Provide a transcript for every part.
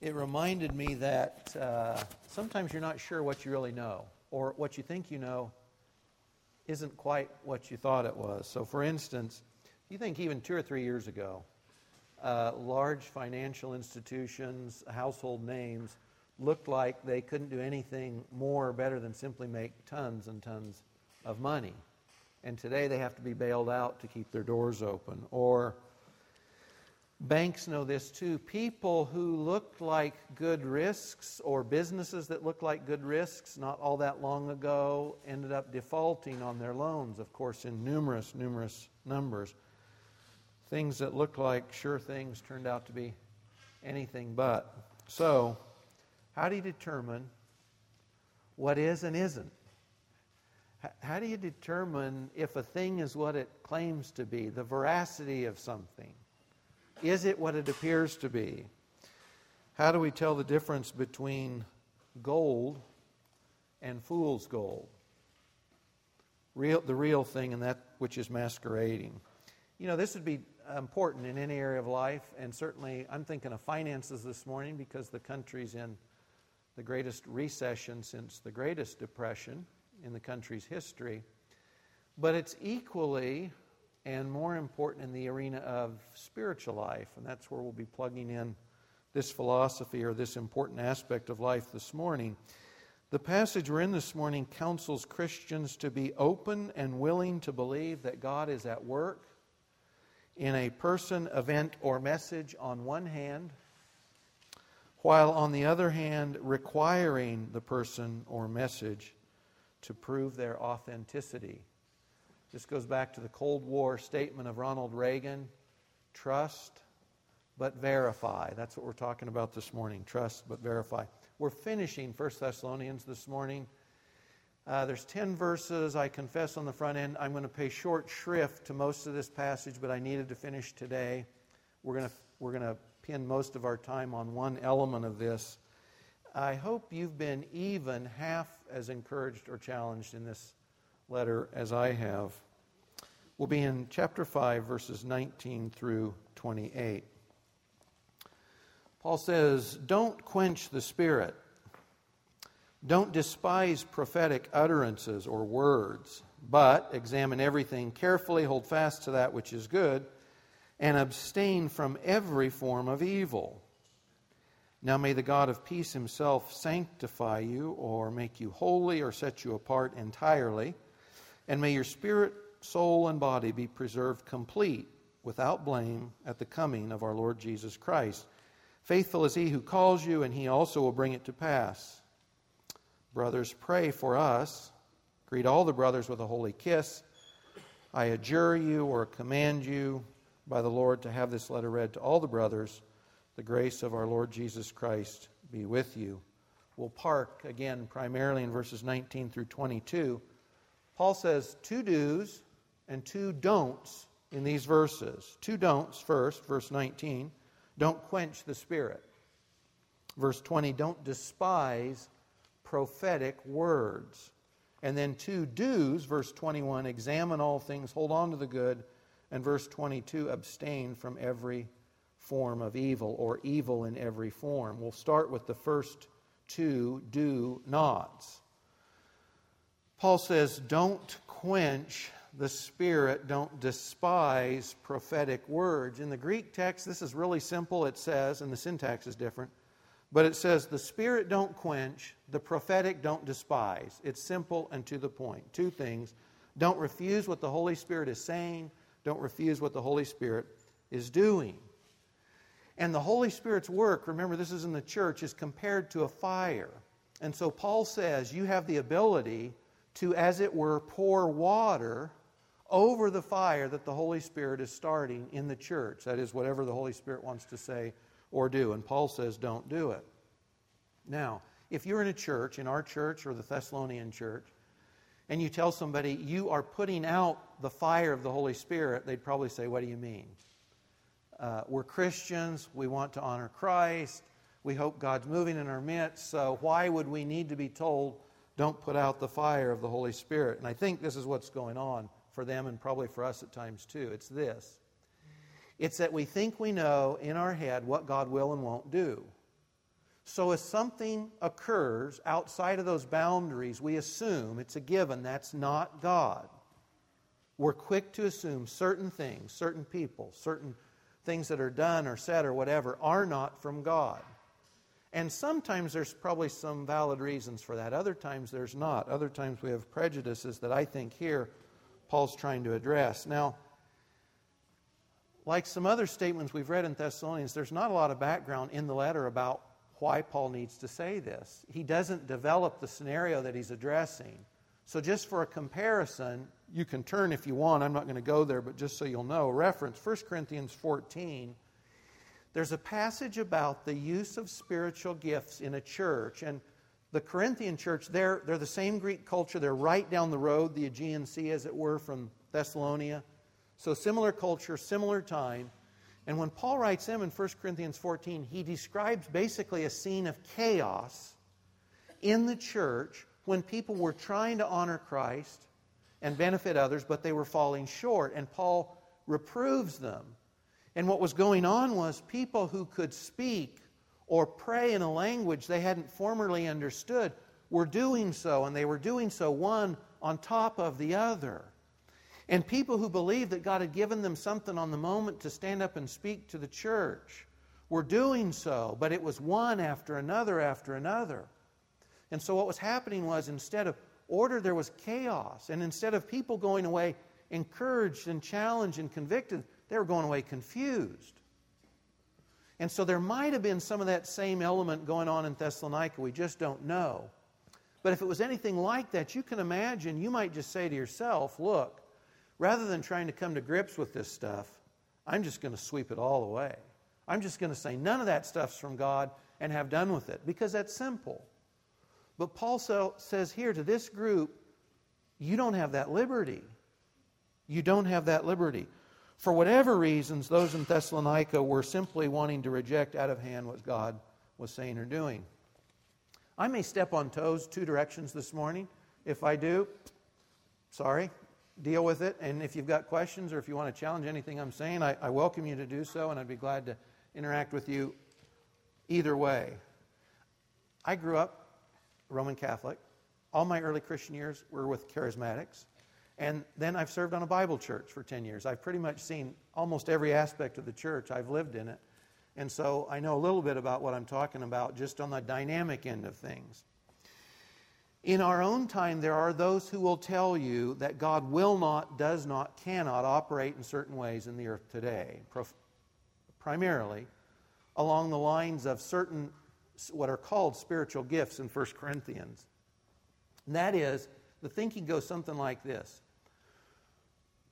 it reminded me that uh, sometimes you're not sure what you really know, or what you think you know isn't quite what you thought it was. So, for instance, you think even two or three years ago, uh, large financial institutions, household names, looked like they couldn't do anything more or better than simply make tons and tons of money. And today they have to be bailed out to keep their doors open. Or banks know this too. People who looked like good risks or businesses that looked like good risks not all that long ago ended up defaulting on their loans, of course, in numerous, numerous numbers. Things that looked like sure things turned out to be anything but. So, how do you determine what is and isn't? How do you determine if a thing is what it claims to be, the veracity of something? Is it what it appears to be? How do we tell the difference between gold and fool's gold? Real, the real thing and that which is masquerading. You know, this would be important in any area of life, and certainly I'm thinking of finances this morning because the country's in the greatest recession since the greatest depression in the country's history. But it's equally and more important in the arena of spiritual life, and that's where we'll be plugging in this philosophy or this important aspect of life this morning. The passage we're in this morning counsels Christians to be open and willing to believe that God is at work in a person, event, or message on one hand, while on the other hand, requiring the person or message to prove their authenticity. This goes back to the Cold War statement of Ronald Reagan trust but verify. That's what we're talking about this morning trust but verify. We're finishing 1 Thessalonians this morning. Uh, there's 10 verses, I confess, on the front end. I'm going to pay short shrift to most of this passage, but I needed to finish today. We're going to, we're going to pin most of our time on one element of this. I hope you've been even half as encouraged or challenged in this letter as I have. We'll be in chapter 5, verses 19 through 28. Paul says, Don't quench the spirit. Don't despise prophetic utterances or words, but examine everything carefully, hold fast to that which is good and abstain from every form of evil. Now may the God of peace himself sanctify you, or make you holy, or set you apart entirely, and may your spirit, soul, and body be preserved complete, without blame, at the coming of our Lord Jesus Christ. Faithful is he who calls you, and he also will bring it to pass. Brothers, pray for us. Greet all the brothers with a holy kiss. I adjure you or command you by the Lord to have this letter read to all the brothers. The grace of our Lord Jesus Christ be with you. We'll park again primarily in verses 19 through 22. Paul says two do's and two don'ts in these verses. Two don'ts first, verse 19. Don't quench the Spirit. Verse 20, don't despise prophetic words. And then two do's, verse 21, examine all things, hold on to the good and verse 22 abstain from every form of evil or evil in every form. We'll start with the first two do nots. Paul says, Don't quench the Spirit, don't despise prophetic words. In the Greek text, this is really simple. It says, and the syntax is different, but it says, The Spirit don't quench, the prophetic don't despise. It's simple and to the point. Two things. Don't refuse what the Holy Spirit is saying, don't refuse what the Holy Spirit is doing. And the Holy Spirit's work, remember this is in the church, is compared to a fire. And so Paul says you have the ability to, as it were, pour water over the fire that the Holy Spirit is starting in the church. That is, whatever the Holy Spirit wants to say or do. And Paul says, don't do it. Now, if you're in a church, in our church or the Thessalonian church, and you tell somebody you are putting out the fire of the Holy Spirit, they'd probably say, What do you mean? Uh, we're Christians. We want to honor Christ. We hope God's moving in our midst. So, why would we need to be told, don't put out the fire of the Holy Spirit? And I think this is what's going on for them and probably for us at times too. It's this it's that we think we know in our head what God will and won't do. So if something occurs outside of those boundaries, we assume it's a given that's not God. We're quick to assume certain things, certain people, certain things that are done or said or whatever are not from God. And sometimes there's probably some valid reasons for that. Other times there's not. Other times we have prejudices that I think here Paul's trying to address. Now, like some other statements we've read in Thessalonians, there's not a lot of background in the letter about why Paul needs to say this. He doesn't develop the scenario that he's addressing. So, just for a comparison, you can turn if you want. I'm not going to go there, but just so you'll know, reference 1 Corinthians 14. There's a passage about the use of spiritual gifts in a church. And the Corinthian church, they're, they're the same Greek culture. They're right down the road, the Aegean Sea, as it were, from Thessalonica. So, similar culture, similar time. And when Paul writes them in 1 Corinthians 14, he describes basically a scene of chaos in the church when people were trying to honor Christ and benefit others, but they were falling short. And Paul reproves them. And what was going on was people who could speak or pray in a language they hadn't formerly understood were doing so, and they were doing so one on top of the other. And people who believed that God had given them something on the moment to stand up and speak to the church were doing so, but it was one after another after another. And so what was happening was instead of order, there was chaos. And instead of people going away encouraged and challenged and convicted, they were going away confused. And so there might have been some of that same element going on in Thessalonica. We just don't know. But if it was anything like that, you can imagine, you might just say to yourself, look, rather than trying to come to grips with this stuff, I'm just going to sweep it all away. I'm just going to say none of that stuff's from God and have done with it because that's simple. But Paul says here to this group, you don't have that liberty. You don't have that liberty. For whatever reasons, those in Thessalonica were simply wanting to reject out of hand what God was saying or doing. I may step on toes two directions this morning. If I do, sorry, deal with it. And if you've got questions or if you want to challenge anything I'm saying, I, I welcome you to do so, and I'd be glad to interact with you either way. I grew up Roman Catholic. All my early Christian years were with charismatics. And then I've served on a Bible church for 10 years. I've pretty much seen almost every aspect of the church. I've lived in it. And so I know a little bit about what I'm talking about just on the dynamic end of things. In our own time, there are those who will tell you that God will not, does not, cannot operate in certain ways in the earth today, primarily along the lines of certain what are called spiritual gifts in 1 Corinthians. And that is, the thinking goes something like this.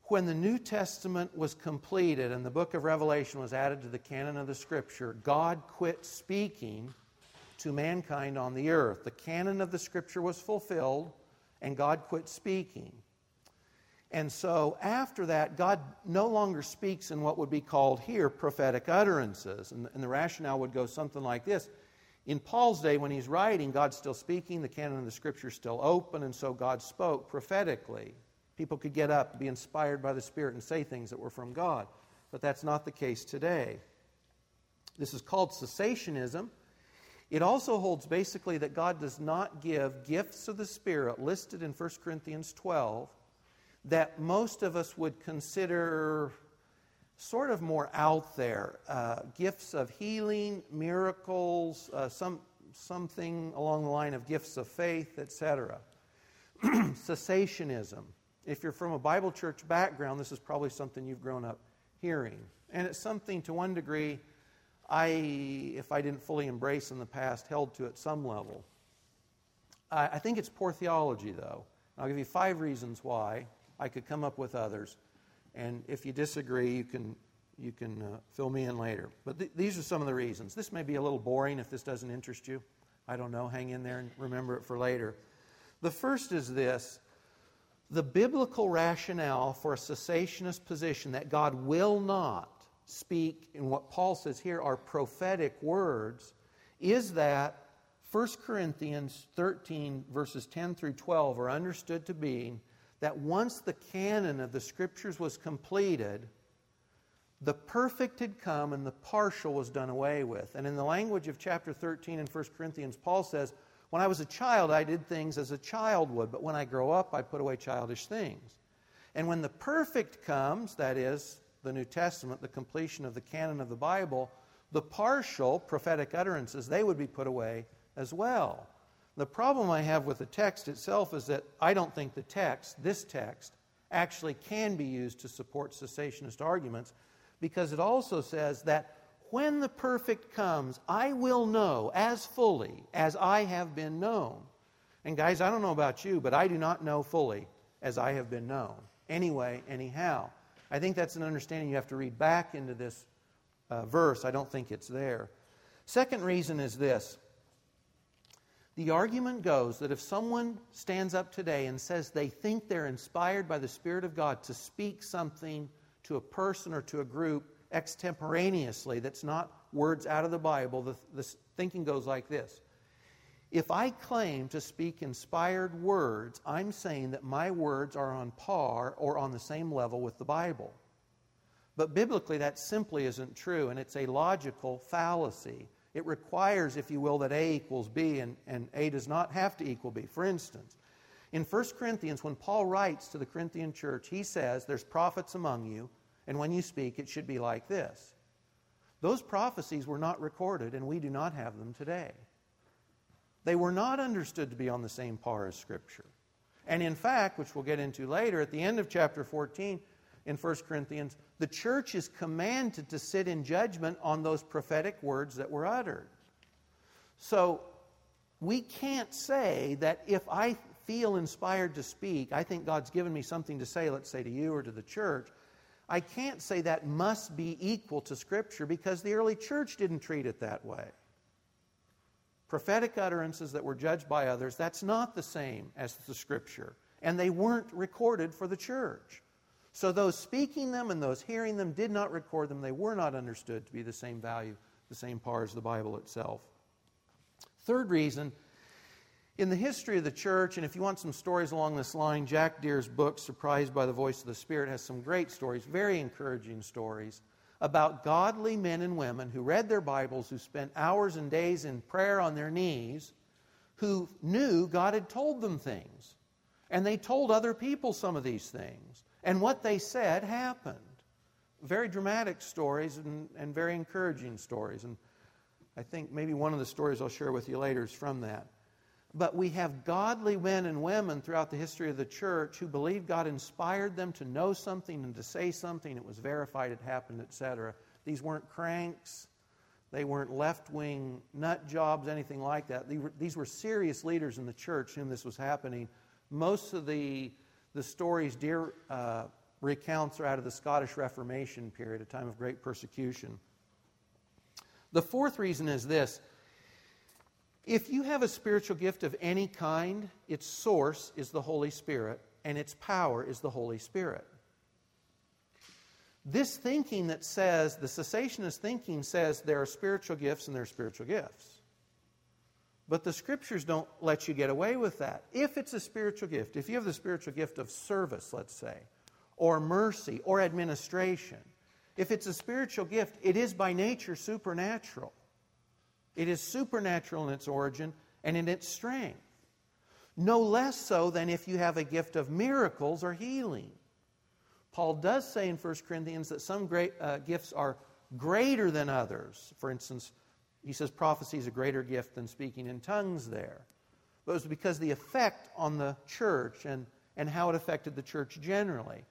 When the New Testament was completed and the book of Revelation was added to the canon of the Scripture, God quit speaking to mankind on the earth. The canon of the scripture was fulfilled, and God quit speaking. And so after that, God no longer speaks in what would be called here prophetic utterances. And, and the rationale would go something like this. In Paul's day, when he's writing, God's still speaking, the canon of the scripture is still open, and so God spoke prophetically. People could get up, be inspired by the Spirit, and say things that were from God. But that's not the case today. This is called cessationism. It also holds basically that God does not give gifts of the Spirit listed in 1 Corinthians 12 that most of us would consider sort of more out there uh, gifts of healing, miracles, uh, some, something along the line of gifts of faith, etc. Cessationism. If you're from a Bible church background, this is probably something you've grown up hearing. And it's something to one degree I, if I didn't fully embrace in the past, held to at some level. I, I think it's poor theology, though. I'll give you five reasons why. I could come up with others. And if you disagree, you can, you can uh, fill me in later. But th- these are some of the reasons. This may be a little boring if this doesn't interest you. I don't know. Hang in there and remember it for later. The first is this the biblical rationale for a cessationist position that God will not speak in what Paul says here are prophetic words is that 1 Corinthians 13, verses 10 through 12, are understood to be that once the canon of the Scriptures was completed, The perfect had come and the partial was done away with. And in the language of chapter 13 in 1 Corinthians, Paul says, When I was a child, I did things as a child would, but when I grow up, I put away childish things. And when the perfect comes, that is, the New Testament, the completion of the canon of the Bible, the partial prophetic utterances, they would be put away as well. The problem I have with the text itself is that I don't think the text, this text, actually can be used to support cessationist arguments because it also says that when the perfect comes, I will know as fully as I have been known. And guys, I don't know about you, but I do not know fully as I have been known. Anyway, anyhow. I think that's an understanding you have to read back into this uh, verse. I don't think it's there. Second reason is this the argument goes that if someone stands up today and says they think they're inspired by the Spirit of God to speak something to a person or to a group extemporaneously that's not words out of the Bible, the, the thinking goes like this. If I claim to speak inspired words, I'm saying that my words are on par or on the same level with the Bible. But biblically, that simply isn't true, and it's a logical fallacy. It requires, if you will, that A equals B, and, and A does not have to equal B. For instance, in 1 Corinthians, when Paul writes to the Corinthian church, he says, There's prophets among you, and when you speak, it should be like this. Those prophecies were not recorded, and we do not have them today. They were not understood to be on the same par as Scripture. And in fact, which we'll get into later, at the end of chapter 14 in 1 Corinthians, the church is commanded to sit in judgment on those prophetic words that were uttered. So we can't say that if I feel inspired to speak, I think God's given me something to say, let's say to you or to the church. I can't say that must be equal to Scripture because the early church didn't treat it that way. Prophetic utterances that were judged by others, that's not the same as the Scripture. And they weren't recorded for the church. So those speaking them and those hearing them did not record them. They were not understood to be the same value, the same par as the Bible itself. Third reason, in the history of the church, and if you want some stories along this line, Jack Deere's book, Surprised by the Voice of the Spirit, has some great stories, very encouraging stories about godly men and women who read their Bibles, who spent hours and days in prayer on their knees, who knew God had told them things. And they told other people some of these things. And what they said happened. Very dramatic stories and, and very encouraging stories. And I think maybe one of the stories I'll share with you later is from that. But we have godly men and women throughout the history of the church who believe God inspired them to know something and to say something. It was verified, it happened, etc. These weren't cranks. They weren't left wing nut jobs, anything like that. These were serious leaders in the church whom this was happening. Most of the the stories Deere uh, recounts are out of the Scottish Reformation period, a time of great persecution. The fourth reason is this if you have a spiritual gift of any kind, its source is the Holy Spirit, and its power is the Holy Spirit. This thinking that says, the cessationist thinking says there are spiritual gifts and there are spiritual gifts. But the scriptures don't let you get away with that. If it's a spiritual gift, if you have the spiritual gift of service, let's say, or mercy, or administration, if it's a spiritual gift, it is by nature supernatural. It is supernatural in its origin and in its strength. No less so than if you have a gift of miracles or healing. Paul does say in 1 Corinthians that some great uh, gifts are greater than others. For instance, he says prophecy is a greater gift than speaking in tongues there. But it was because the effect on the church and, and how it affected the church generally.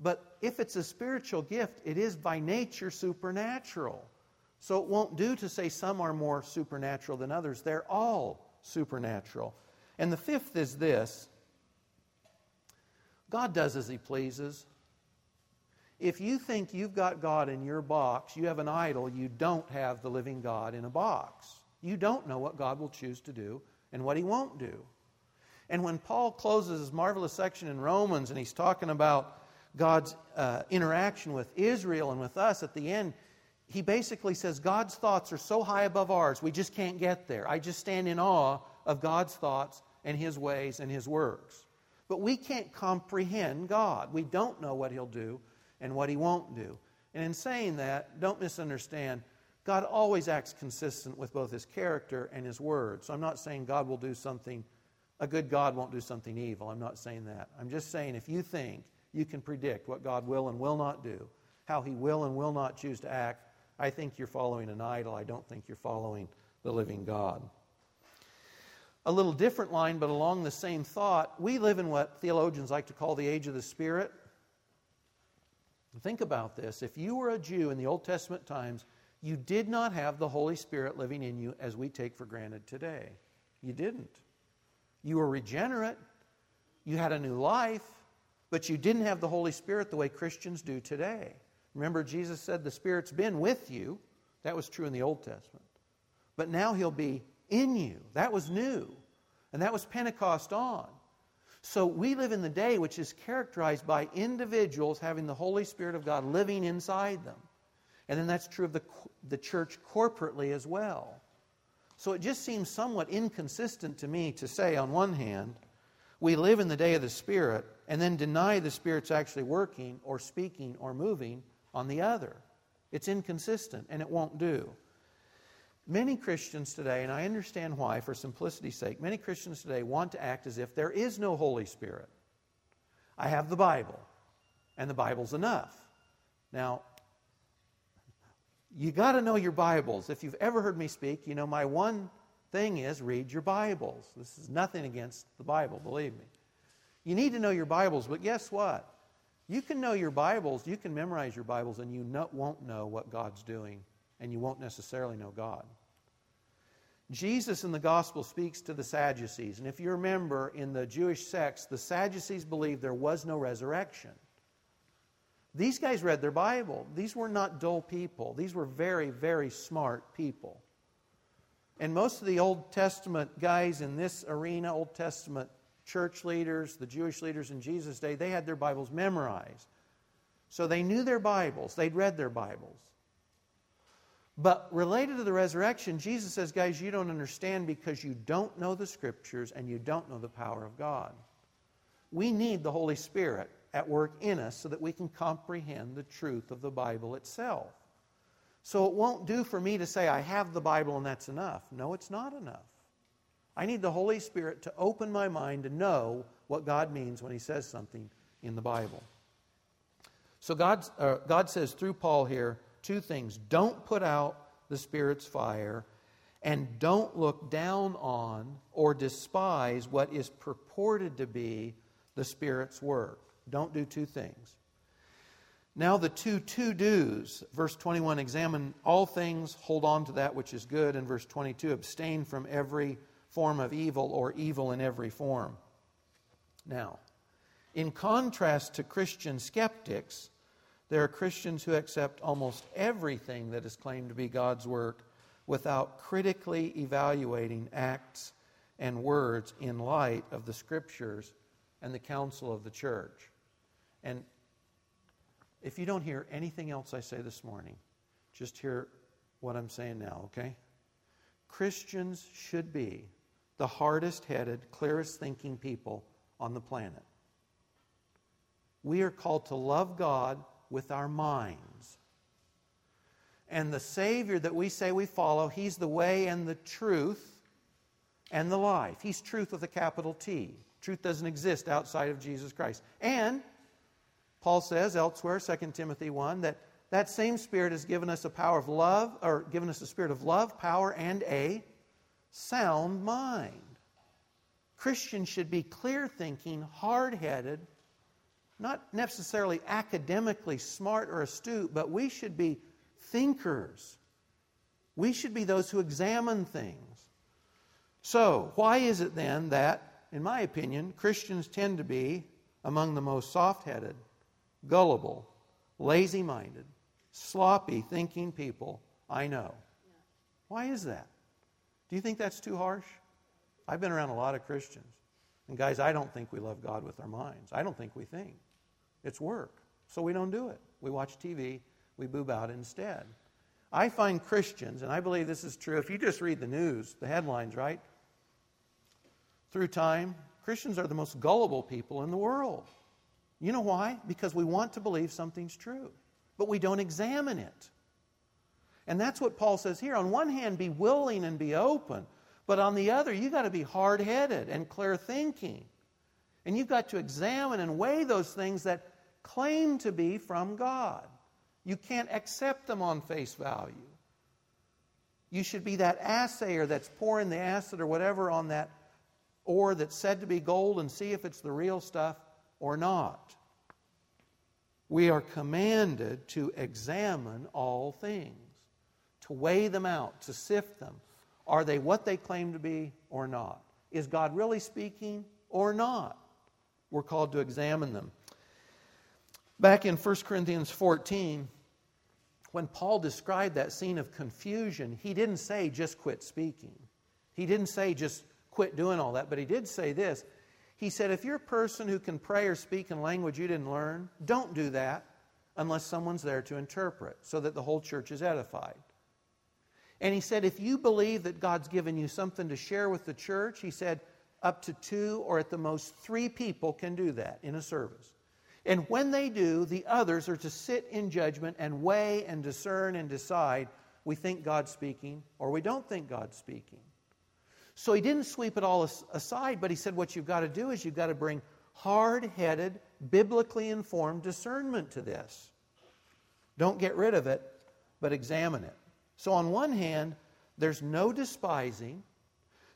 But if it's a spiritual gift, it is by nature supernatural. So it won't do to say some are more supernatural than others. They're all supernatural. And the fifth is this God does as He pleases. If you think you've got God in your box, you have an idol, you don't have the living God in a box. You don't know what God will choose to do and what He won't do. And when Paul closes his marvelous section in Romans and he's talking about God's uh, interaction with Israel and with us at the end, he basically says God's thoughts are so high above ours, we just can't get there. I just stand in awe of God's thoughts and His ways and His works. But we can't comprehend God. We don't know what He'll do and what he won't do. And in saying that, don't misunderstand. God always acts consistent with both his character and his word. So I'm not saying God will do something, a good God won't do something evil. I'm not saying that. I'm just saying if you think you can predict what God will and will not do, how he will and will not choose to act, I think you're following an idol. I don't think you're following the living God. A little different line, but along the same thought, we live in what theologians like to call the age of the Spirit. Think about this. If you were a Jew in the Old Testament times, you did not have the Holy Spirit living in you as we take for granted today. You didn't. You were regenerate, you had a new life, but you didn't have the Holy Spirit the way Christians do today. Remember, Jesus said, The Spirit's been with you. That was true in the Old Testament. But now He'll be in you. That was new. And that was Pentecost on. So we live in the day which is characterized by individuals having the Holy Spirit of God living inside them. And then that's true of the, the church corporately as well. So it just seems somewhat inconsistent to me to say, on one hand, we live in the day of the Spirit and then deny the Spirit's actually working or speaking or moving on the other. It's inconsistent and it won't do. Many Christians today, and I understand why for simplicity's sake, many Christians today want to act as if there is no Holy Spirit. I have the Bible, and the Bible's enough. Now, you got to know your Bibles. If you've ever heard me speak, you know my one thing is read your Bibles. This is nothing against the Bible, believe me. You need to know your Bibles, but guess what? You can know your Bibles, you can memorize your Bibles, and you won't know what God's doing, and you won't necessarily know God. Jesus in the gospel speaks to the Sadducees. And if you remember, in the Jewish sects, the Sadducees believed there was no resurrection. These guys read their Bible. These were not dull people, these were very, very smart people. And most of the Old Testament guys in this arena, Old Testament church leaders, the Jewish leaders in Jesus' day, they had their Bibles memorized. So they knew their Bibles, they'd read their Bibles. But related to the resurrection, Jesus says, guys, you don't understand because you don't know the scriptures and you don't know the power of God. We need the Holy Spirit at work in us so that we can comprehend the truth of the Bible itself. So it won't do for me to say, I have the Bible and that's enough. No, it's not enough. I need the Holy Spirit to open my mind to know what God means when He says something in the Bible. So God, uh, God says through Paul here two things don't put out the Spirit's fire, and don't look down on or despise what is purported to be the Spirit's work. Don't do two things. Now, the two to dos. Verse 21 examine all things, hold on to that which is good. And verse 22 abstain from every form of evil or evil in every form. Now, in contrast to Christian skeptics, there are Christians who accept almost everything that is claimed to be God's work without critically evaluating acts and words in light of the Scriptures and the counsel of the church. And if you don't hear anything else I say this morning, just hear what I'm saying now, okay? Christians should be the hardest headed, clearest thinking people on the planet. We are called to love God with our minds. And the Savior that we say we follow, He's the way and the truth and the life. He's truth with a capital T. Truth doesn't exist outside of Jesus Christ. And Paul says elsewhere, 2 Timothy 1, that that same Spirit has given us a power of love, or given us a spirit of love, power, and a sound mind. Christians should be clear thinking, hard headed, not necessarily academically smart or astute, but we should be thinkers. We should be those who examine things. So, why is it then that, in my opinion, Christians tend to be among the most soft headed, gullible, lazy minded, sloppy thinking people I know? Why is that? Do you think that's too harsh? I've been around a lot of Christians. And guys, I don't think we love God with our minds. I don't think we think. It's work. So we don't do it. We watch TV, we boob out instead. I find Christians, and I believe this is true, if you just read the news, the headlines, right? Through time, Christians are the most gullible people in the world. You know why? Because we want to believe something's true. but we don't examine it. And that's what Paul says here. On one hand, be willing and be open, but on the other, you've got to be hard headed and clear thinking. And you've got to examine and weigh those things that claim to be from God. You can't accept them on face value. You should be that assayer that's pouring the acid or whatever on that ore that's said to be gold and see if it's the real stuff or not. We are commanded to examine all things, to weigh them out, to sift them. Are they what they claim to be or not? Is God really speaking or not? We're called to examine them. Back in 1 Corinthians 14, when Paul described that scene of confusion, he didn't say just quit speaking. He didn't say just quit doing all that, but he did say this. He said, if you're a person who can pray or speak in language you didn't learn, don't do that unless someone's there to interpret so that the whole church is edified. And he said, if you believe that God's given you something to share with the church, he said, up to two or at the most three people can do that in a service. And when they do, the others are to sit in judgment and weigh and discern and decide we think God's speaking or we don't think God's speaking. So he didn't sweep it all aside, but he said what you've got to do is you've got to bring hard headed, biblically informed discernment to this. Don't get rid of it, but examine it. So, on one hand, there's no despising,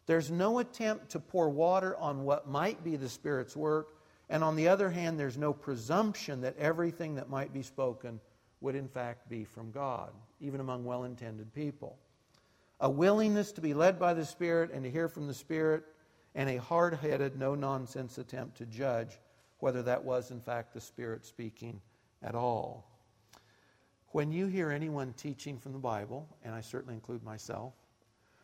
there's no attempt to pour water on what might be the Spirit's work. And on the other hand, there's no presumption that everything that might be spoken would in fact be from God, even among well intended people. A willingness to be led by the Spirit and to hear from the Spirit, and a hard headed, no nonsense attempt to judge whether that was in fact the Spirit speaking at all. When you hear anyone teaching from the Bible, and I certainly include myself,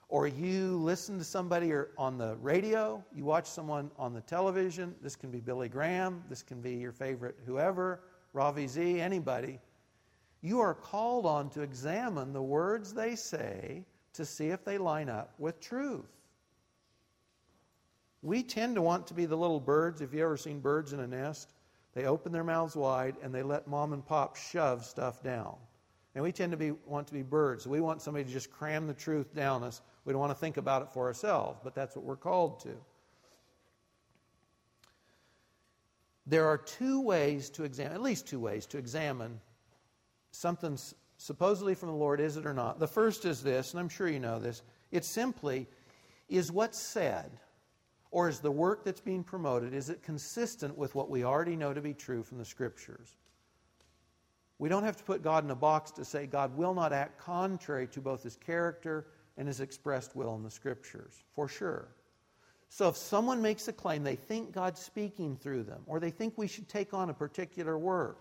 or you listen to somebody on the radio, you watch someone on the television. This can be Billy Graham, this can be your favorite whoever, Ravi Z, anybody. You are called on to examine the words they say to see if they line up with truth. We tend to want to be the little birds. If you ever seen birds in a nest, they open their mouths wide and they let mom and pop shove stuff down. And we tend to be, want to be birds. We want somebody to just cram the truth down us we don't want to think about it for ourselves, but that's what we're called to. There are two ways to examine, at least two ways to examine something supposedly from the Lord, is it or not? The first is this, and I'm sure you know this. It's simply, is what's said, or is the work that's being promoted, is it consistent with what we already know to be true from the Scriptures? We don't have to put God in a box to say God will not act contrary to both his character and his expressed will in the scriptures, for sure. So if someone makes a claim, they think God's speaking through them, or they think we should take on a particular work,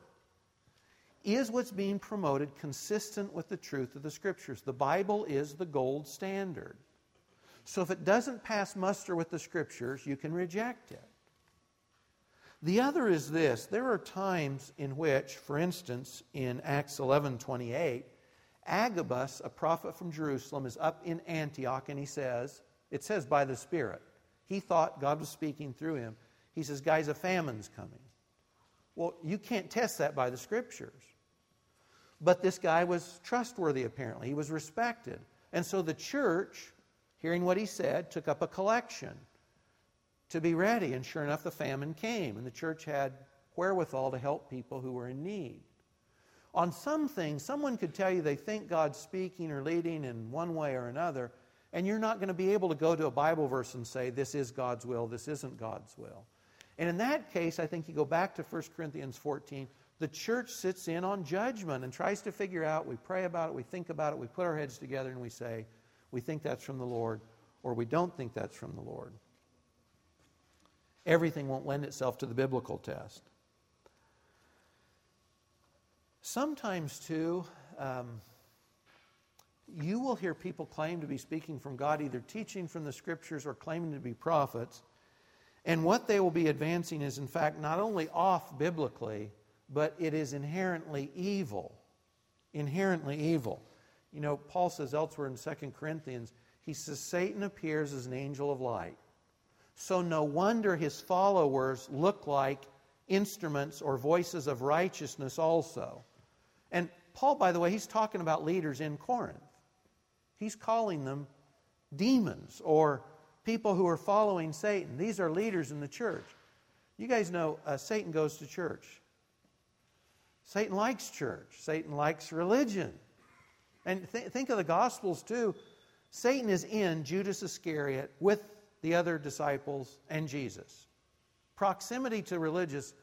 is what's being promoted consistent with the truth of the scriptures? The Bible is the gold standard. So if it doesn't pass muster with the scriptures, you can reject it. The other is this there are times in which, for instance, in Acts 11 28, Agabus, a prophet from Jerusalem, is up in Antioch and he says, it says by the Spirit. He thought God was speaking through him. He says, Guys, a famine's coming. Well, you can't test that by the scriptures. But this guy was trustworthy, apparently. He was respected. And so the church, hearing what he said, took up a collection to be ready. And sure enough, the famine came. And the church had wherewithal to help people who were in need. On some things, someone could tell you they think God's speaking or leading in one way or another, and you're not going to be able to go to a Bible verse and say, This is God's will, this isn't God's will. And in that case, I think you go back to 1 Corinthians 14. The church sits in on judgment and tries to figure out. We pray about it, we think about it, we put our heads together, and we say, We think that's from the Lord, or we don't think that's from the Lord. Everything won't lend itself to the biblical test. Sometimes, too, um, you will hear people claim to be speaking from God, either teaching from the scriptures or claiming to be prophets. And what they will be advancing is, in fact, not only off biblically, but it is inherently evil. Inherently evil. You know, Paul says elsewhere in 2 Corinthians, he says, Satan appears as an angel of light. So no wonder his followers look like instruments or voices of righteousness also. And Paul, by the way, he's talking about leaders in Corinth. He's calling them demons or people who are following Satan. These are leaders in the church. You guys know uh, Satan goes to church. Satan likes church. Satan likes religion. And th- think of the Gospels too. Satan is in Judas Iscariot with the other disciples and Jesus. Proximity to religious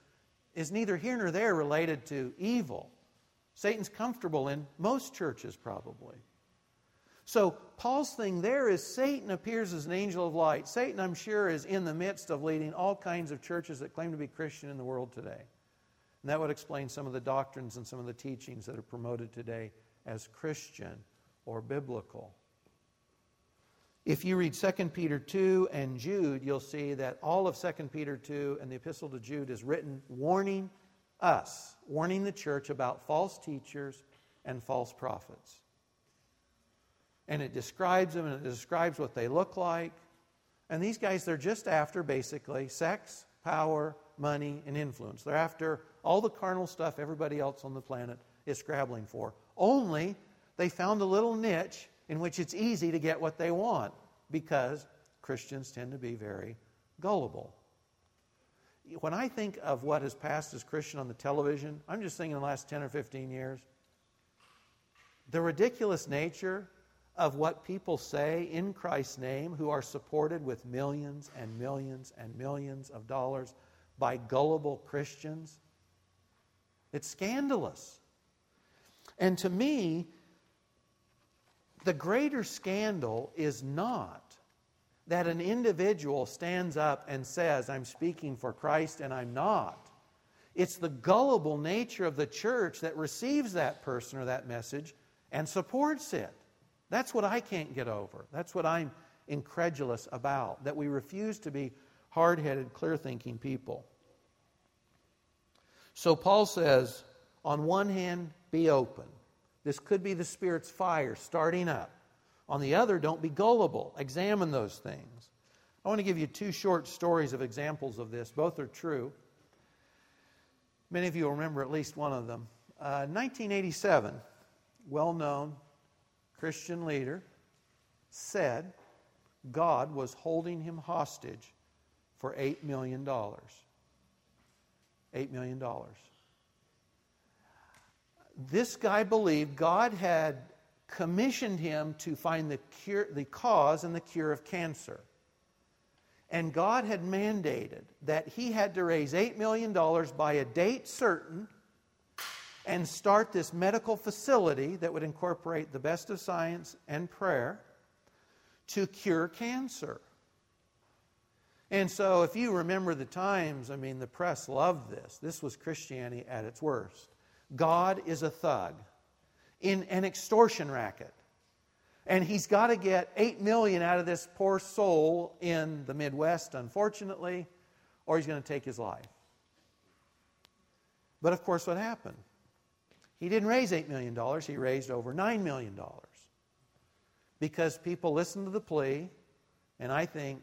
is neither here nor there related to evil. Satan's comfortable in most churches, probably. So, Paul's thing there is Satan appears as an angel of light. Satan, I'm sure, is in the midst of leading all kinds of churches that claim to be Christian in the world today. And that would explain some of the doctrines and some of the teachings that are promoted today as Christian or biblical. If you read 2 Peter 2 and Jude, you'll see that all of 2 Peter 2 and the Epistle to Jude is written warning us, warning the church about false teachers and false prophets. And it describes them and it describes what they look like. And these guys, they're just after basically sex, power, money, and influence. They're after all the carnal stuff everybody else on the planet is scrabbling for. Only they found a little niche in which it's easy to get what they want because Christians tend to be very gullible. When I think of what has passed as Christian on the television, I'm just thinking in the last 10 or 15 years, the ridiculous nature of what people say in Christ's name who are supported with millions and millions and millions of dollars by gullible Christians. It's scandalous. And to me, the greater scandal is not that an individual stands up and says, I'm speaking for Christ and I'm not. It's the gullible nature of the church that receives that person or that message and supports it. That's what I can't get over. That's what I'm incredulous about, that we refuse to be hard headed, clear thinking people. So Paul says, on one hand, be open. This could be the Spirit's fire starting up. On the other, don't be gullible. Examine those things. I want to give you two short stories of examples of this. Both are true. Many of you will remember at least one of them. Uh, 1987, well known Christian leader said God was holding him hostage for $8 million. $8 million this guy believed God had commissioned him to find the, cure, the cause and the cure of cancer. And God had mandated that he had to raise $8 million by a date certain and start this medical facility that would incorporate the best of science and prayer to cure cancer. And so, if you remember the times, I mean, the press loved this. This was Christianity at its worst. God is a thug in an extortion racket. And he's got to get 8 million out of this poor soul in the Midwest, unfortunately, or he's going to take his life. But of course, what happened? He didn't raise $8 million, he raised over $9 million. Because people listened to the plea, and I think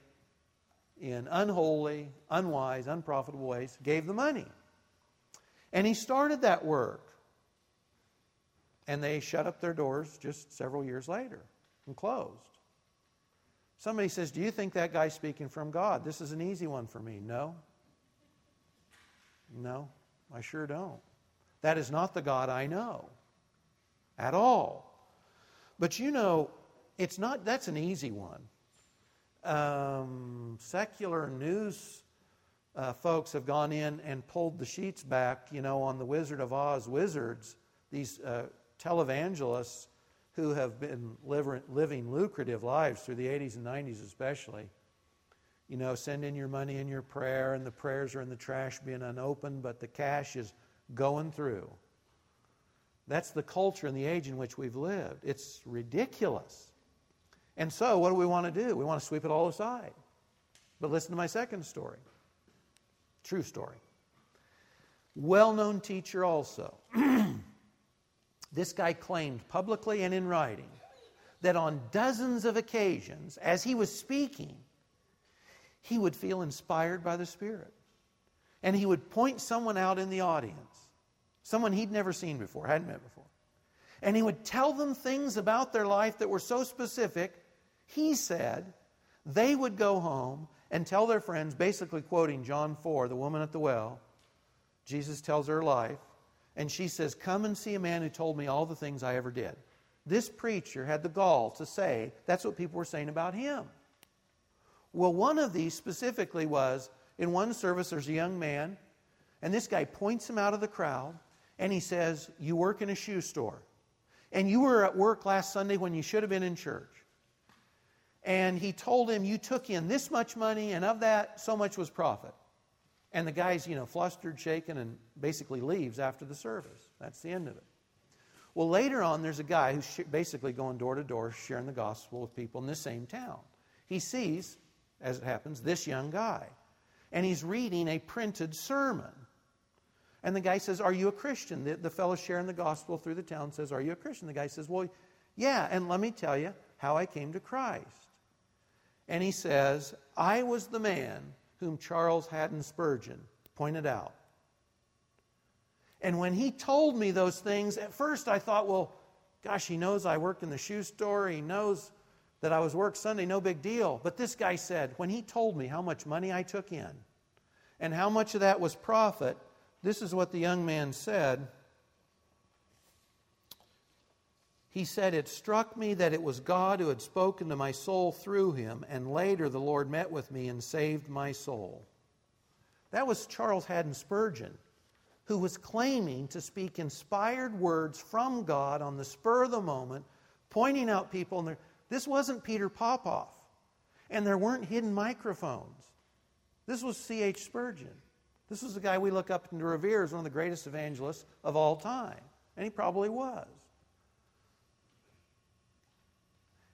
in unholy, unwise, unprofitable ways, gave the money. And he started that work. And they shut up their doors just several years later and closed. Somebody says, Do you think that guy's speaking from God? This is an easy one for me. No. No, I sure don't. That is not the God I know at all. But you know, it's not, that's an easy one. Um, secular news uh, folks have gone in and pulled the sheets back, you know, on the Wizard of Oz wizards, these uh, televangelists who have been living lucrative lives through the 80s and 90s, especially. You know, send in your money in your prayer, and the prayers are in the trash being unopened, but the cash is going through. That's the culture and the age in which we've lived. It's ridiculous. And so, what do we want to do? We want to sweep it all aside. But listen to my second story. True story. Well known teacher, also. this guy claimed publicly and in writing that on dozens of occasions, as he was speaking, he would feel inspired by the Spirit. And he would point someone out in the audience someone he'd never seen before, hadn't met before. And he would tell them things about their life that were so specific, he said they would go home and tell their friends, basically quoting John 4, the woman at the well. Jesus tells her life, and she says, Come and see a man who told me all the things I ever did. This preacher had the gall to say that's what people were saying about him. Well, one of these specifically was in one service, there's a young man, and this guy points him out of the crowd, and he says, You work in a shoe store. And you were at work last Sunday when you should have been in church. And he told him, You took in this much money, and of that, so much was profit. And the guy's, you know, flustered, shaken, and basically leaves after the service. That's the end of it. Well, later on, there's a guy who's basically going door to door sharing the gospel with people in the same town. He sees, as it happens, this young guy, and he's reading a printed sermon. And the guy says, Are you a Christian? The, the fellow sharing the gospel through the town says, Are you a Christian? The guy says, Well, yeah, and let me tell you how I came to Christ. And he says, I was the man whom Charles Haddon Spurgeon pointed out. And when he told me those things, at first I thought, well, gosh, he knows I work in the shoe store. He knows that I was work Sunday, no big deal. But this guy said, when he told me how much money I took in and how much of that was profit, this is what the young man said. He said, It struck me that it was God who had spoken to my soul through him, and later the Lord met with me and saved my soul. That was Charles Haddon Spurgeon, who was claiming to speak inspired words from God on the spur of the moment, pointing out people. And this wasn't Peter Popoff, and there weren't hidden microphones. This was C.H. Spurgeon. This was the guy we look up and revere as one of the greatest evangelists of all time. And he probably was.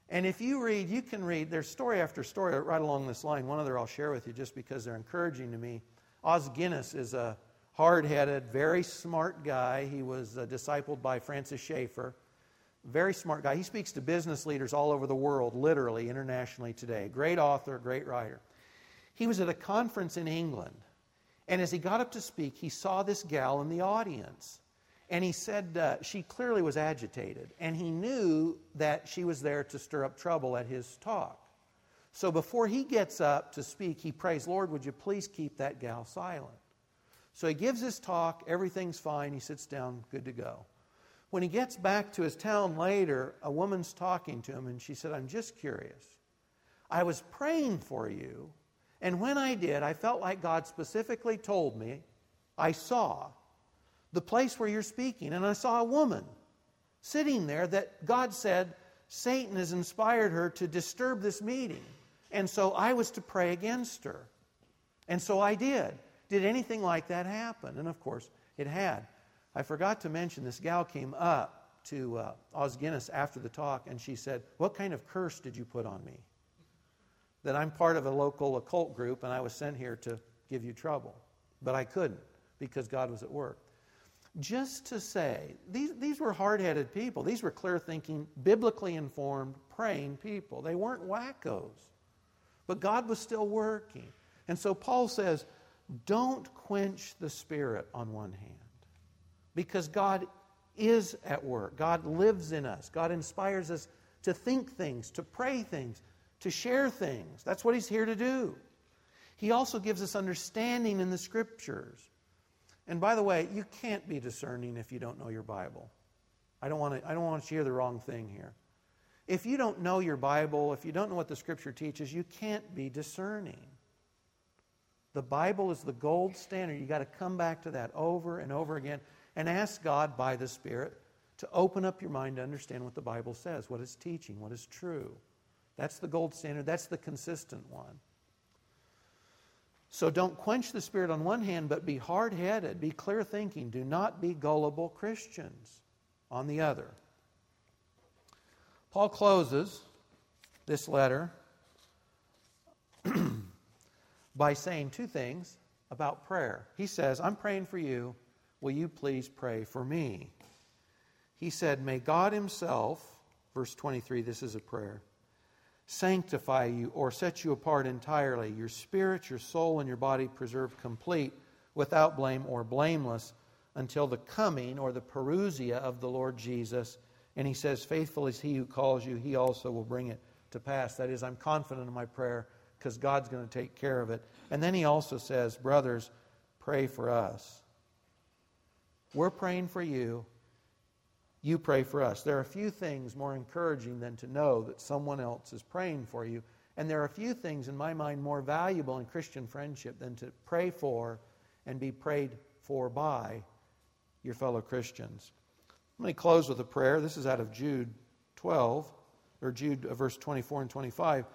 And if you read, you can read, there's story after story right along this line. One other I'll share with you just because they're encouraging to me. Os Guinness is a hard headed, very smart guy. He was uh, discipled by Francis Schaeffer. Very smart guy. He speaks to business leaders all over the world, literally, internationally today. Great author, great writer. He was at a conference in England and as he got up to speak, he saw this gal in the audience. And he said uh, she clearly was agitated. And he knew that she was there to stir up trouble at his talk. So before he gets up to speak, he prays, Lord, would you please keep that gal silent? So he gives his talk, everything's fine, he sits down, good to go. When he gets back to his town later, a woman's talking to him, and she said, I'm just curious. I was praying for you, and when I did, I felt like God specifically told me, I saw the place where you're speaking, and I saw a woman sitting there that God said Satan has inspired her to disturb this meeting. And so I was to pray against her. And so I did. Did anything like that happen? And of course, it had. I forgot to mention this gal came up to uh, Os Guinness after the talk, and she said, What kind of curse did you put on me? that I'm part of a local occult group and I was sent here to give you trouble. But I couldn't because God was at work. Just to say, these, these were hard headed people. These were clear thinking, biblically informed, praying people. They weren't wackos. But God was still working. And so Paul says, don't quench the spirit on one hand because God is at work. God lives in us. God inspires us to think things, to pray things, to share things. That's what he's here to do. He also gives us understanding in the scriptures. And by the way, you can't be discerning if you don't know your Bible. I don't want to, I don't want to hear the wrong thing here. If you don't know your Bible, if you don't know what the scripture teaches, you can't be discerning. The Bible is the gold standard. You've got to come back to that over and over again and ask God by the Spirit to open up your mind to understand what the Bible says, what it's teaching, what is true. That's the gold standard, that's the consistent one. So don't quench the spirit on one hand, but be hard headed, be clear thinking. Do not be gullible Christians on the other. Paul closes this letter by saying two things about prayer. He says, I'm praying for you. Will you please pray for me? He said, May God Himself, verse 23, this is a prayer sanctify you or set you apart entirely, your spirit, your soul, and your body preserved complete, without blame or blameless, until the coming or the parousia of the Lord Jesus. And he says, Faithful is he who calls you, he also will bring it to pass. That is, I'm confident in my prayer because God's going to take care of it. And then he also says, Brothers, pray for us. We're praying for you. You pray for us. There are few things more encouraging than to know that someone else is praying for you. And there are a few things, in my mind, more valuable in Christian friendship than to pray for and be prayed for by your fellow Christians. Let me close with a prayer. This is out of Jude 12, or Jude uh, verse 24 and 25.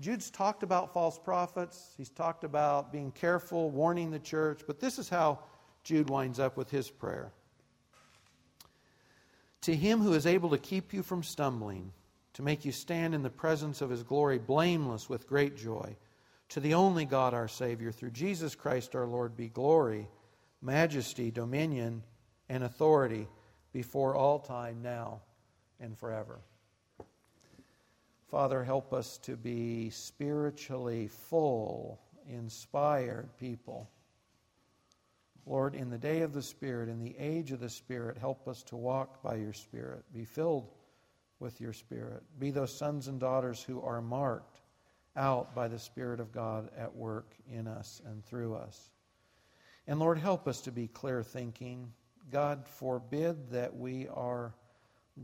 Jude's talked about false prophets. He's talked about being careful, warning the church. But this is how Jude winds up with his prayer To him who is able to keep you from stumbling, to make you stand in the presence of his glory blameless with great joy, to the only God our Savior, through Jesus Christ our Lord, be glory, majesty, dominion, and authority before all time, now and forever. Father, help us to be spiritually full, inspired people. Lord, in the day of the Spirit, in the age of the Spirit, help us to walk by your Spirit, be filled with your Spirit. Be those sons and daughters who are marked out by the Spirit of God at work in us and through us. And Lord, help us to be clear thinking. God forbid that we are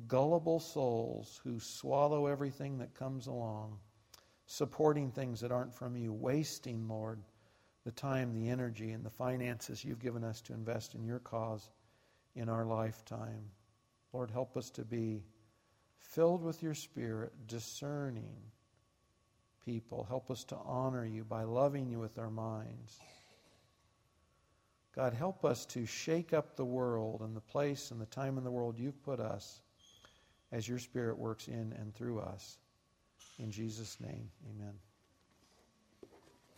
gullible souls who swallow everything that comes along, supporting things that aren't from you, wasting, Lord, the time, the energy, and the finances you've given us to invest in your cause in our lifetime. Lord, help us to be filled with your Spirit, discerning people. Help us to honor you by loving you with our minds. God, help us to shake up the world and the place and the time in the world you've put us as your Spirit works in and through us. In Jesus' name, amen.